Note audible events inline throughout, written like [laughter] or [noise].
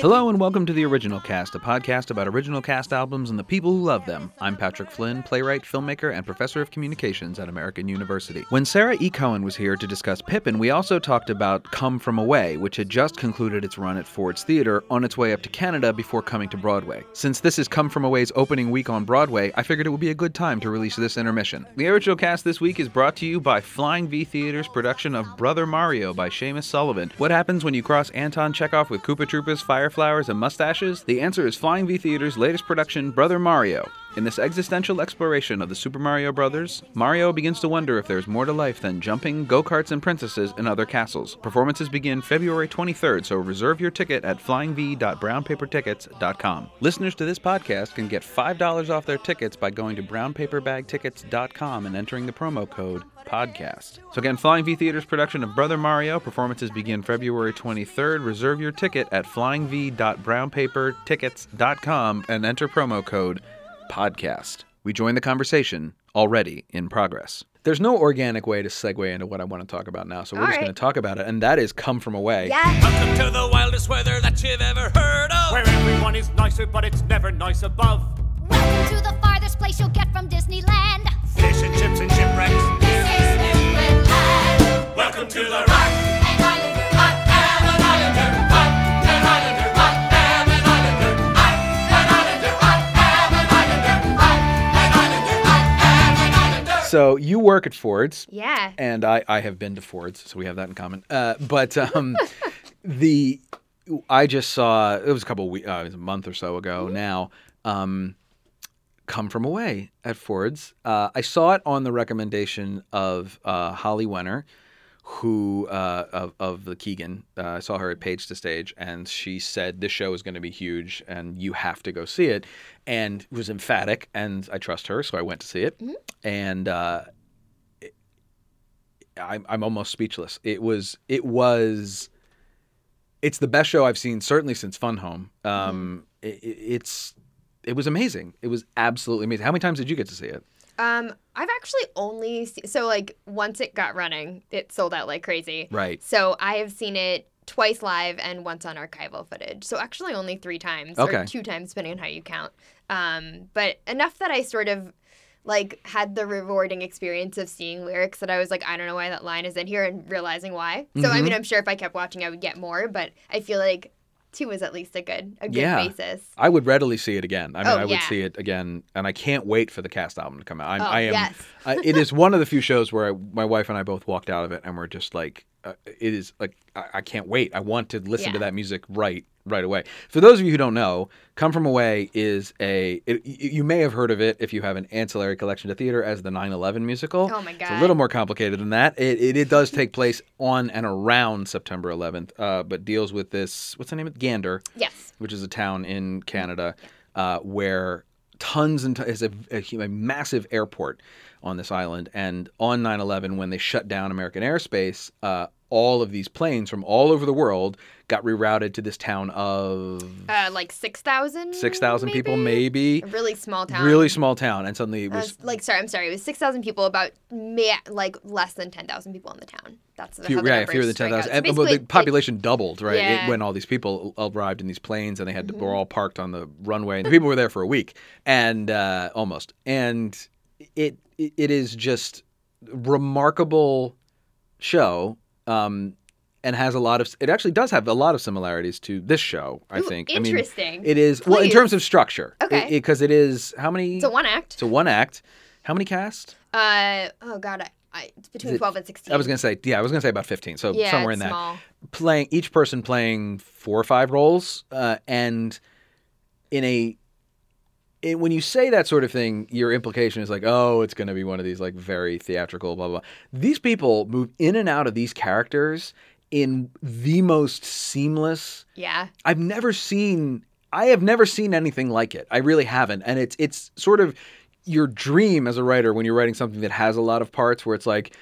Hello and welcome to the Original Cast, a podcast about original cast albums and the people who love them. I'm Patrick Flynn, playwright, filmmaker, and professor of communications at American University. When Sara E. Cohen was here to discuss Pippin, we also talked about Come From Away, which had just concluded its run at Ford's Theatre on its way up to Canada before coming to Broadway. Since this is Come From Away's opening week on Broadway, I figured it would be a good time to release this intermission. The Original Cast this week is brought to you by Flying V Theater's production of Brother Mario by Seamus Sullivan. What happens when you cross Anton Chekhov with Koopa Troopas, fire flowers, and mustaches? The answer is Flying V Theater's latest production, Brother Mario. In this existential exploration of the Super Mario Brothers, Mario begins to wonder if there's more to life than jumping, go karts, and princesses in other castles. Performances begin February 23rd, so reserve your ticket at flyingv.brownpapertickets.com. Listeners to this podcast can get $5 off their tickets by going to brownpaperbagtickets.com and entering the promo code podcast. So again, Flying V Theater's production of Brother Mario performances begin February 23rd. Reserve your ticket at flyingv.brownpapertickets.com and enter promo code podcast. We join the conversation already in progress. There's no organic way to segue into what I want to talk about now, so we're All just right. going to talk about it, and that is Come From Away. Yeah. Welcome to the wildest weather that you've ever heard of. Where everyone is nicer, but it's never nice above. Welcome to the farthest place you'll get from Disneyland. Fish and chips and shipwrecks. This is Newfoundland. Welcome to the rock. So you work at Ford's. Yeah. and I, I have been to Ford's, so we have that in common. Uh, but um, [laughs] the I just saw it was a couple of weeks, uh, it was a month or so ago now. Um, Come from away at Ford's. Uh, I saw it on the recommendation of uh, Holly Wenner, who uh, of, of the Keegan. Uh, I saw her at Page to Stage, and she said this show is going to be huge, and you have to go see it. And was emphatic, and I trust her, so I went to see it. And uh, I'm I'm almost speechless. It was it was it's the best show I've seen certainly since Fun Home. Um, it, it- it's it was amazing. It was absolutely amazing. How many times did you get to see it? Um, I've actually only se- so like once it got running, it sold out like crazy. Right. So I have seen it twice live and once on archival footage. So actually only three times Okay. or two times depending on how you count. Um, but enough that I sort of like had the rewarding experience of seeing lyrics that I was like, I don't know why that line is in here and realizing why. So I Mm-hmm. mean, I'm sure if I kept watching, I would get more. But I feel like two is at least a good a good Yeah. basis. I would readily see it again. I mean, Oh, I would yeah. see it again, and I can't wait for the cast album to come out. I'm, Oh, I am. yes. I, it is one of the few shows where I, my wife and I both walked out of it, and we're just like, uh, it is like I, I can't wait. I want to listen to that music right right away. For those of you who don't know, Come From Away is a. It, you may have heard of it if you have an ancillary collection to theater as the 9/11 musical. Oh my God. It's a little more complicated than that. It, it, it does take place on and around September 11th, uh, but deals with this. What's the name of it? Gander Yes. which is a town in Canada uh, where tons and is a, a, a massive airport on this island. And on 9 11, when they shut down American airspace, uh, all of these planes from all over the world got rerouted to this town of Uh, like six thousand. 6,000 people, maybe. A really small town. Really small town. And suddenly it Uh, was. like sorry, I'm sorry. It was six thousand people. About like less than ten thousand people in the town. That's the, Few, how the yeah, fewer than 10,000. So And- well, the population doubled, right? Yeah. Mm-hmm. when all these people arrived in these planes and they had to, were all parked on the runway. And the people were there for a week and uh, almost. And it it it is just remarkable show. Um, and has a lot of it actually does have a lot of similarities to this show i Ooh, think interesting. i mean it is well in terms of structure Okay. because it, is how many it's a one act. it's a one act how many cast Uh oh god, I, I between it- twelve and sixteen. i was gonna say yeah i was gonna say about 15 so yeah, somewhere in that small. playing each person playing four or five roles uh, and in a it, when you say that sort of thing your implication is like oh it's going to be one of these like very theatrical blah blah blah these people move in and out of these characters in the most seamless Yeah. i've never seen i have never seen anything like it i really haven't and it's it's sort of your dream as a writer when you're writing something that has a lot of parts where it's like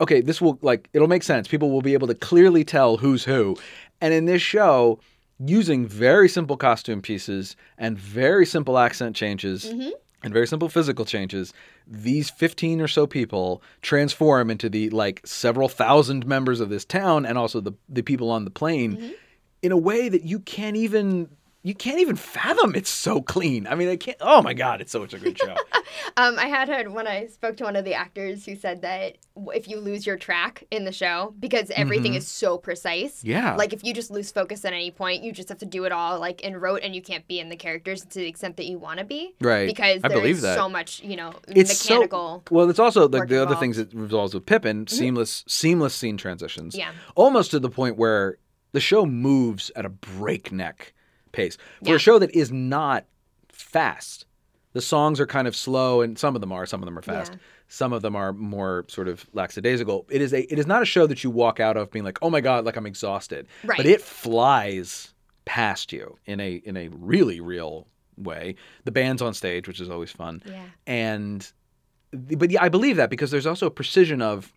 okay, this will like it'll make sense. People will be able to clearly tell who's who. And in this show, using very simple costume pieces and very simple accent changes mm-hmm. And very simple physical changes, these 15 or so people transform into the like several thousand members of this town and also the, the people on the plane mm-hmm. in a way that you can't even you can't even fathom it's so clean. I mean, I can't. Oh my God, it's such a good show. [laughs] Um, I had heard when I spoke to one of the actors who said that if you lose your track in the show, because everything is so precise. Mm-hmm. Yeah. Like if you just lose focus at any point, you just have to do it all like in rote, and you can't be in the characters to the extent that you want to be. Right. Because I believe that. so much, you know, it's mechanical. so well. It's also like the other things that resolves with Pippin, seamless, seamless scene transitions. Yeah. almost to the point where the show moves at a breakneck pace for Yeah. a show that is not fast. The songs are kind of slow, and some of them are. Some of them are fast. Yeah. Some of them are more sort of lackadaisical. It is a. It is not a show that you walk out of being like, "Oh my god!" Like I'm exhausted. Right. But it flies past you in a in a really real way. The band's on stage, which is always fun Yeah. and but yeah, I believe that because there's also a precision of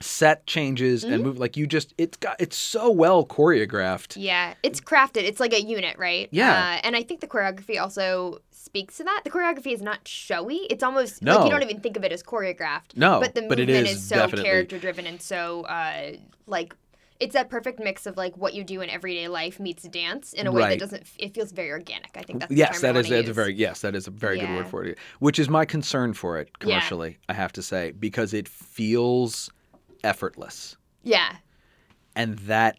set changes Mm-hmm. and move like you just it's got it's so well choreographed. Yeah, it's crafted. It's like a unit, right? Yeah. Uh, and I think the choreography also speaks to that. The choreography is not showy. It's almost No. like you don't even think of it as choreographed. No, but the but movement is is, so character driven and so uh, like it's that perfect mix of like what you do in everyday life meets dance in a way Right. that doesn't. It feels very organic. I think that's the Yes, that is that's a very yes, that is a very good word for it. Which is my concern for it Yeah. commercially, I have to say, because it feels effortless. yeah. And that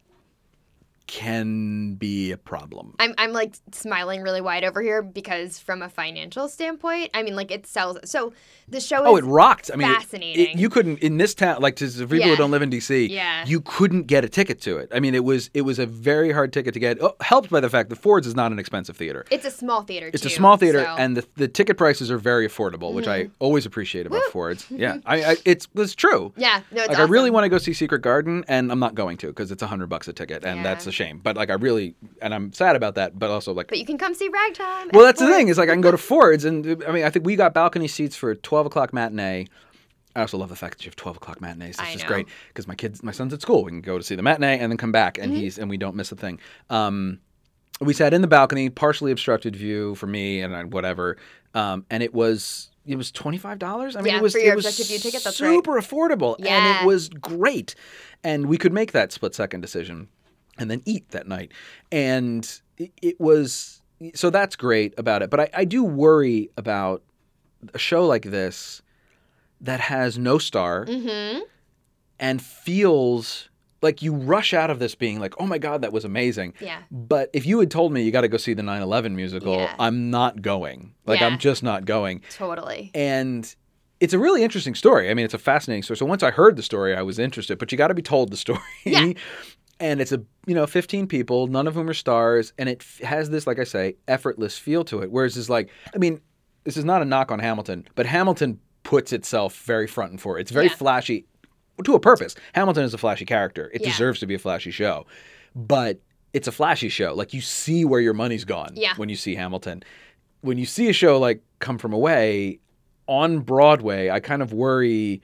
can be a problem. I'm, I'm like smiling really wide over here because from a financial standpoint, I mean, like it sells. So the show is Oh, it rocked! I mean, it- it- fascinating. you couldn't in this town, like to the people who don't live in DC. Yeah. you couldn't get a ticket to it. I mean, it was it was a very hard ticket to get. Oh, helped by the fact that Ford's is not an expensive theater. It's a small theater. It's a small theater, so- Mm-hmm. and the, the ticket prices are very affordable, which I always appreciate about Ford's. Yeah, [laughs] I, I it's it's true. yeah, no, it's like I really want to go see Secret Garden, and I'm not going to because it's a hundred bucks a ticket, and Yeah. that's a shame. But like I really, and I'm sad about that. But also like, But you can come see Ragtime. well, at that's the thing is like I can go to Ford's, and I mean I think we got balcony seats for twelve o'clock matinee. I also love the fact that you have twelve o'clock matinees. It's I just know. great because my kids, my son's at school. We can go to see the matinee and then come back, Mm-hmm. and he's and we don't miss a thing. Um, we sat in the balcony, partially obstructed view for me and I, whatever, um, and it was it was twenty five dollars. I mean, Yeah, it was for your it was view ticket, that's right. super affordable, and it was great, and we could make that split second decision, and then eat that night, and it, it was so that's great about it. But I, I do worry about a show like this that has no star Mhm. and feels like you rush out of this being like, oh my God, that was amazing. Yeah. But if you had told me you got to go see the 9 11 musical, Yeah. I'm not going. Like, Yeah. I'm just not going. Totally. And it's a really interesting story. I mean, it's a fascinating story. So once I heard the story, I was interested, but you got to be told the story. Yeah. [laughs] and it's a, you know, 15 people, none of whom are stars. And it f- has this, like I say, effortless feel to it. Whereas it's like, I mean, this is not a knock on Hamilton, but Hamilton puts itself very front and forward. It's very Yeah. flashy to a purpose. Hamilton is a flashy character. It Yeah. deserves to be a flashy show. But it's a flashy show. Like you see where your money's gone Yeah. when you see Hamilton. When you see a show like Come From Away on Broadway, I kind of worry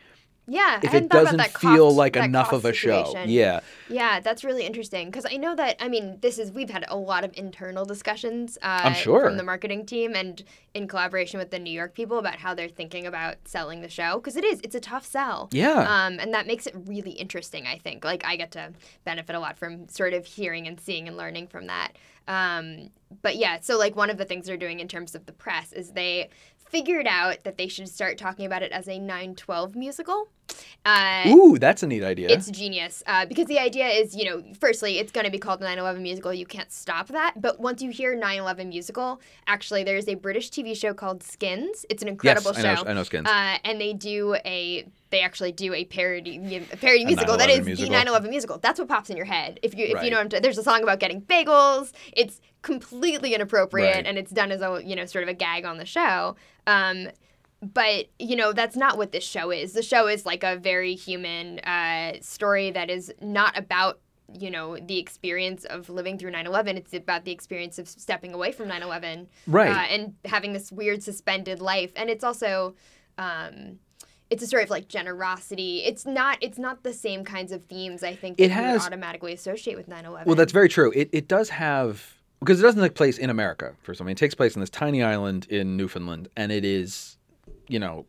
Yeah. if it doesn't feel cost- like enough of a show. Yeah. Yeah, that's really interesting because I know that I mean this is we've had a lot of internal discussions. Uh, I'm sure. from the marketing team and in collaboration with the New York people about how they're thinking about selling the show because it is it's a tough sell. Yeah. Um, and that makes it really interesting. I think like I get to benefit a lot from sort of hearing and seeing and learning from that. Um, but yeah, so like one of the things they're doing in terms of the press is they figured out that they should start talking about it as a 912 musical. Uh, Ooh, that's a neat idea. it's genius uh, because the idea is, you know, firstly, it's going to be called the 9 11 musical. You can't stop that. But once you hear 9 11 musical, actually, there's a British TV show called Skins. It's an incredible I know- show. I know Skins. Uh, and they do a. They actually do a parody, a parody A musical that is musical. the 9/11 musical. That's what pops in your head. If you if Right. you know, what I'm t- there's a song about getting bagels. It's completely inappropriate, Right. and it's done as a you know sort of a gag on the show. Um, but you know that's not what this show is the show is like a very human uh, story that is not about you know the experience of living through 9-11 it's about the experience of stepping away from 9-11 Right. uh, and having this weird suspended life and it's also um, it's a story of like generosity. It's not it's not the same kinds of themes I think It has- automatically associate with 9/11. Well, that's very true. It it does have because it doesn't take place in America. First, I mean, it takes place in this tiny island in Newfoundland, and it is, you know,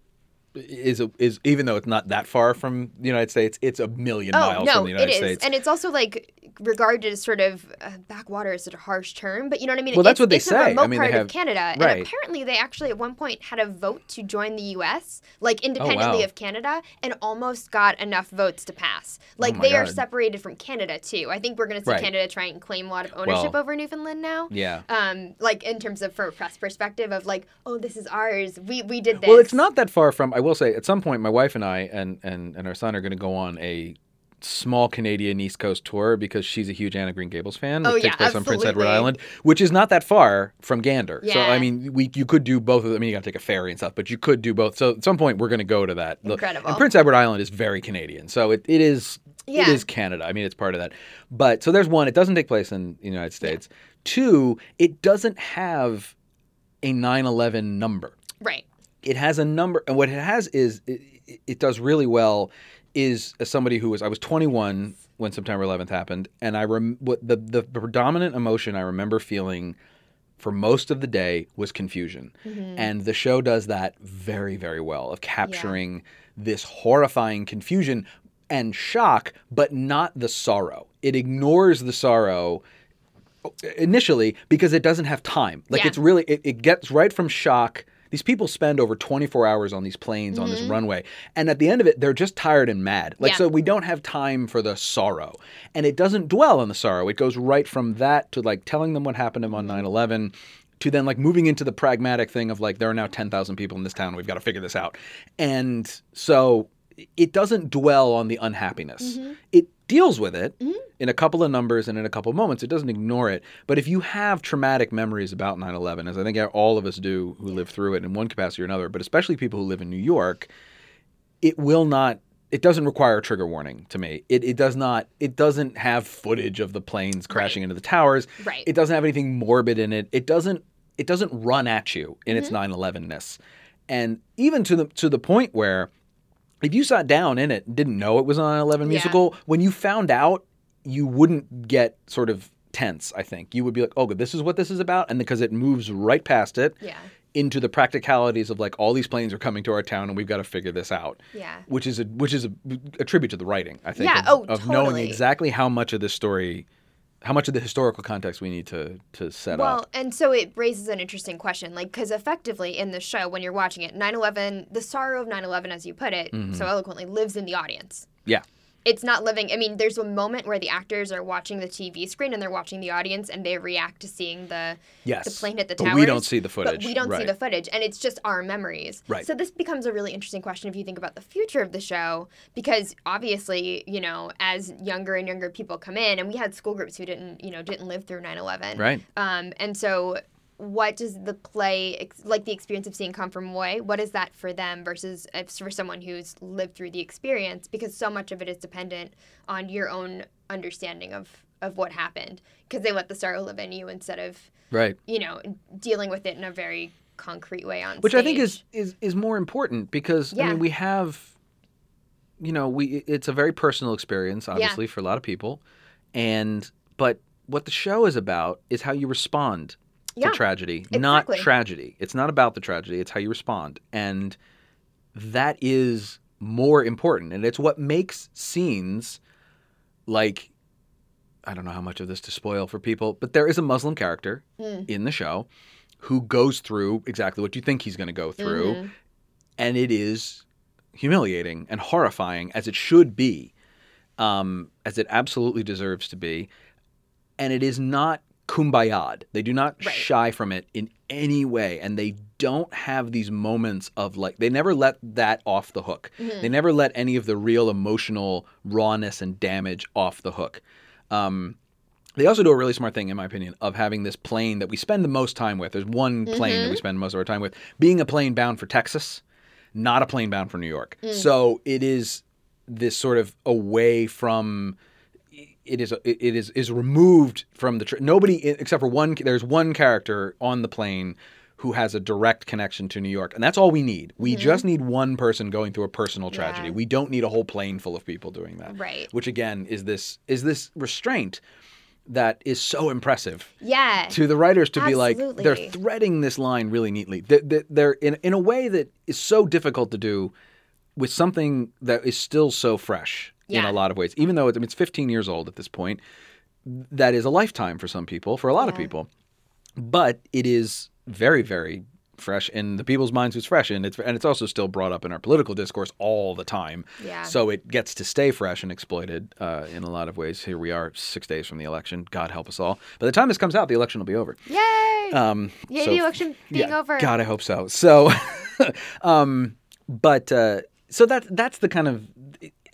is a, is even though it's not that far from the United States, it's a million Oh miles no, from the United it is, States. and it's also like regarded as sort of uh, backwater is such a harsh term, but you know what I mean. Well, that's it's, what they it's say. A I remote mean, they part have- of Canada, right. and apparently they actually at one point had a vote to join the U.S. like independently wow. of Canada, and almost got enough votes to pass. Like Oh they are separated from Canada too. I think we're going to see Right. Canada try and claim a lot of ownership Well, over Newfoundland now. yeah. Um, like in terms of from a press perspective of like, oh, this is ours. We we did this. Well, it's not that far from. I will say, at some point, my wife and I and and and our son are going to go on a small Canadian East Coast tour because she's a huge Anne of Green Gables fan, oh, which Oh, takes yeah, place on Prince Edward. Island, which is not that far from Gander. Yeah. So I mean, we you could do both of them. I mean, you got to take a ferry and stuff, but you could do both. So at some point, we're going to go to that. Incredible. And Prince Edward Island is very Canadian, so it, it is Yeah. is Canada. I mean, it's part of that. But so there's one. It doesn't take place in the United States. Two, it doesn't have a 9/11 number right. it has a number and what it has is it, it- it does really well is as somebody who was I was 21 when September 11th happened and I rem, what the the predominant emotion I remember feeling for most of the day was confusion mm-hmm. and the show does that very very well of capturing this horrifying confusion and shock but not the sorrow it ignores the sorrow uh, initially because it doesn't have time. Like Yeah. it's really it, it gets right from shock. These people spend over 24 hours on these planes on this runway, and at the end of it, they're just tired and mad. Like Mm-hmm. Yeah. so, we don't have time for the sorrow, and it doesn't dwell on the sorrow. It goes right from that to like telling them what happened to them Mm-hmm. on 9/11, to then like moving into the pragmatic thing of like there are now 10,000 people in this town. We've got to figure this out, and so it doesn't dwell on the unhappiness. Mm-hmm. It deals with it in a couple of numbers and in a couple of moments. It doesn't ignore it. But if you have traumatic memories about 9 11, as I think all of us do who live through it in one capacity or another, but especially people who live in New York, it will not. It doesn't require a trigger warning to me. It, it does not. It doesn't have footage of the planes crashing into the towers. Right. It doesn't have anything morbid in it. It doesn't. It doesn't run at you in its Mm-hmm. 9/11ness, and even to the to the point where if you sat down in it didn't know it was an 9/11 Yeah. musical, when you found out, you wouldn't get sort of tense. I think you would be like, "Oh, good, this is what this is about," and because it moves right past it Yeah. into the practicalities of like all these planes are coming to our town and we've got to figure this out. Yeah. Which is a which is a, a tribute to the writing, I think. Yeah, Of, oh, of knowing exactly how much of this story, how much of the historical context we need to to set Well, up. Well, and so it raises an interesting question, like, because effectively in the show, when you're watching it, 9 11, the sorrow of 9 11, as you put it Mm-hmm. so eloquently, lives in the audience. Yeah. It's not living. I mean, there's a moment where the actors are watching the TV screen and they're watching the audience and they react to seeing the Yes. the plane at the But towers. we don't see the But footage, we don't see the footage, and it's just our memories. Right. So this becomes a really interesting question if you think about the future of the show, because obviously, you know, as younger and younger people come in, and we had school groups who didn't, you know, didn't live through 9/11. Right. Um, and so, what does the play, like the experience of seeing Come From Away, what is that for them versus uh, if, for someone who's lived through the experience? Because so much of it is dependent on your own understanding of of what happened, because they let the sorrow live in you instead of, Right. you know, dealing with it in a very concrete way on which I think is is is more important because I Yeah. mean we have you know we it's a very personal experience obviously for a lot of people and but what the show is about is how you respond Yeah, to tragedy not tragedy it's not about the tragedy it's how you respond and that is more important and it's what makes scenes like I don't know how much of this to spoil for people, but there is a Muslim character Mm. in the show who goes through exactly what you think he's going to go through, Mhm. and it is humiliating and horrifying as it should be, um, as it absolutely deserves to be, and it is not kumbayad. They do not Right. shy from it in any way, and they don't have these moments of like they never let that off the hook. Mm-hmm. They never let any of the real emotional rawness and damage off the hook. Um, they also do a really smart thing, in my opinion, of having this plane that we spend the most time with. There's one plane that we spend most of our time with, being a plane bound for Texas, not a plane bound for New York. So it is this sort of away from. It is it is is removed from the tr- nobody except for one. There's one character on the plane who has a direct connection to New York. And that's all we need. We Mm-hmm. just need one person going through a personal tragedy. Yeah. We don't need a whole plane full of people doing that. Right. Which again is this is this restraint that is so impressive Yeah. to the writers to be like they're threading this line really neatly. They- they- They're in in a way that is so difficult to do with something that is still so fresh in a lot of ways. Even though it's, I mean, it's 15 years old at this point, that is a lifetime for some people, for a lot of people. But it is very, very fresh in the people's minds. It's fresh, and it's and it's also still brought up in our political discourse all the time. Yeah. So it gets to stay fresh and exploited uh, in a lot of ways. Here we are, six days from the election. God help us all. By the time this comes out, the election will be over. Yay! Um, Yay, so- the election being yeah, over. God, I hope so. So, [laughs] um, but uh, so that that's the kind of.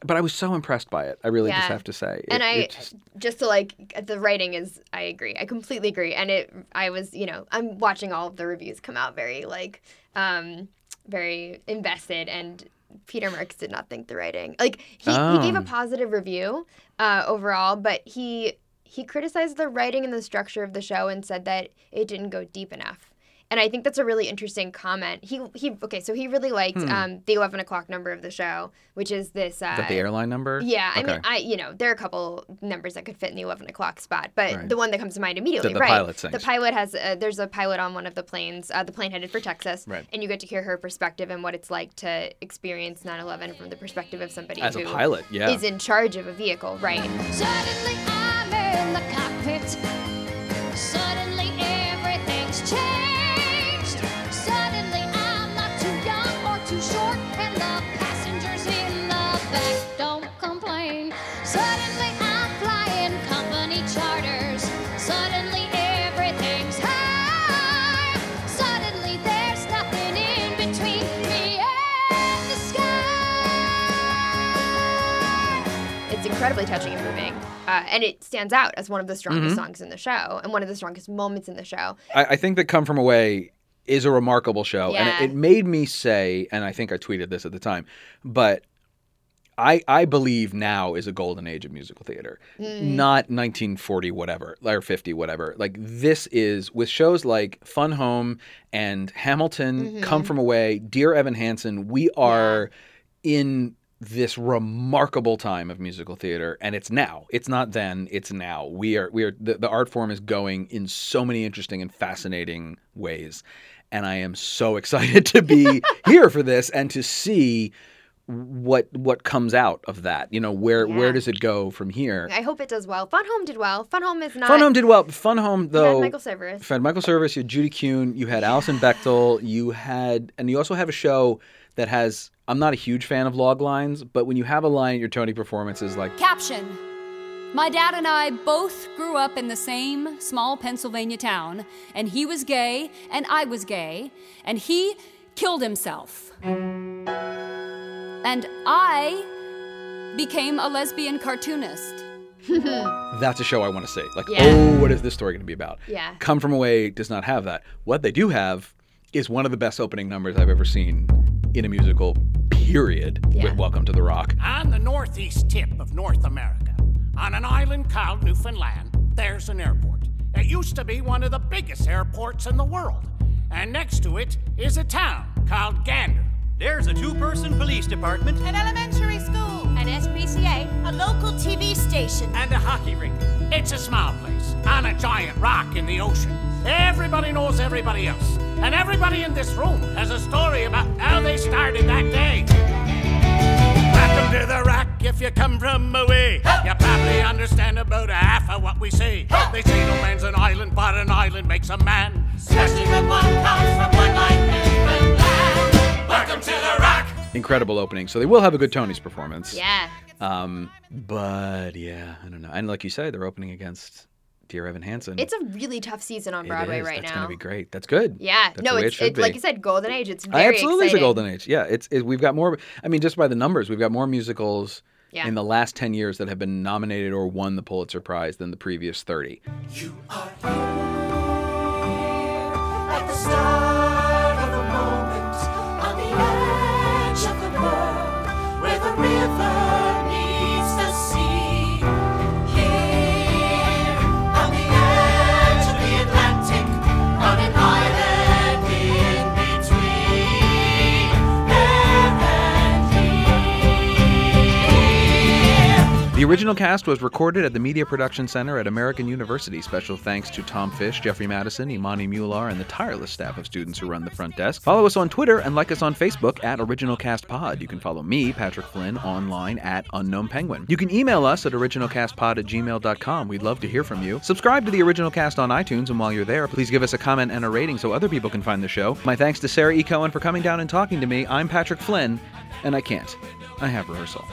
But I was so impressed by it. I really just have to say. It- and I just- just to like the writing is I agree. I completely agree. And it I was, you know, I'm watching all of the reviews come out very like um very invested and Peter Marks did not think the writing. Like he, he gave a Oh. positive review uh overall, but he he criticized the writing and the structure of the show and said that it didn't go deep enough. And I think that's a really interesting comment. He he okay, so he really liked um, the eleven o'clock number of the show, which is this. Uh, is that the airline number? yeah, I mean, I you know there are a couple numbers that could fit in the eleven o'clock spot, but Right. the one that comes to mind immediately, the right? pilot the pilot has uh, there's a pilot on one of the planes, uh, the plane headed for Texas, Right. and you get to hear her perspective and what it's like to experience 9/11 from the perspective of somebody As a pilot, yeah. is in charge of a vehicle, right? Incredibly touching and moving, uh, and it stands out as one of the strongest Mm-hmm. songs in the show and one of the strongest moments in the show. I, I think that Come From Away is a remarkable show. Yeah. And it, it made me say, and I think I tweeted this at the time, but I, I believe now is a golden age of musical theater, not 1940 whatever or 50 whatever. Like this is with shows like Fun Home and Hamilton, Come From Away, Dear Evan Hansen. We are in this remarkable time of musical theater, and it's now. It's not then. It's now. We are. We are. The, the art form is going in so many interesting and fascinating ways, and I am so [laughs] excited to be [laughs] here for this and to see what what comes out of that. You know, where Yeah. where does it go from here? I hope it does well. Fun Home did well. Fun Home is not. Fun Home did well. Fun Home You had though. Michael Cerveris. You had Michael Cerveris, you had Judy Kuhn, you had Alison Bechdel, you had, and you also have a show that has. I'm not a huge fan of log lines, but when you have a line at your Tony performances like Caption My dad and I both grew up in the same small Pennsylvania town, and he was gay, and I was gay, and he killed himself. And I became a lesbian cartoonist. [laughs] that's a show I want to see. Like, Yeah. oh, what is this story going to be about? Yeah. Come From Away does not have that. What they do have is one of the best opening numbers I've ever seen in a musical, period, Yeah. with Welcome to the Rock. On the northeast tip of North America, on an island called Newfoundland, there's an airport. It used to be one of the biggest airports in the world. And next to it is a town called Gander. There's a two person police department An elementary school, An SPCA. a local TV station. and a hockey rink. It's a small place on a giant rock in the ocean. Everybody knows everybody else, and everybody in this room has a story about how they started that day. Welcome to the rock if you come from away. You probably understand about a half of what we say. They say no man's an island, but an island makes a man. Especially when one comes from one like Newfoundland. Welcome to the rock. Incredible opening. So they will have a good Tony's performance. Yeah. Um, but yeah, I don't know. And like you say, they're opening against Dear Evan Hansen. It's a really tough season on Broadway right That's now. It's gonna be great. That's good. Yeah. That's no, the way it's it should it's like you said, Golden Age. It's I very absolutely is a exciting. golden age. Yeah, it's it, we've got more. I mean, just by the numbers, we've got more musicals Yeah. in the last ten years that have been nominated or won the Pulitzer Prize than the previous thirty. At the start The original cast was recorded at the Media Production Center at American University. Special thanks to Tom Fish, Jeffrey Madison, Imani Mular, and the tireless staff of students who run the front desk. Follow us on Twitter and like us on Facebook at Original Cast Pod. You can follow me, Patrick Flynn, online at Unknown Penguin. You can email us at originalcastpod at gmail.com. We'd love to hear from you. Subscribe to the Original Cast on iTunes, and while you're there, please give us a comment and a rating so other people can find the show. My thanks to Sara E. Cohen for coming down and talking to me. I'm Patrick Flynn, and I can't. I have rehearsal.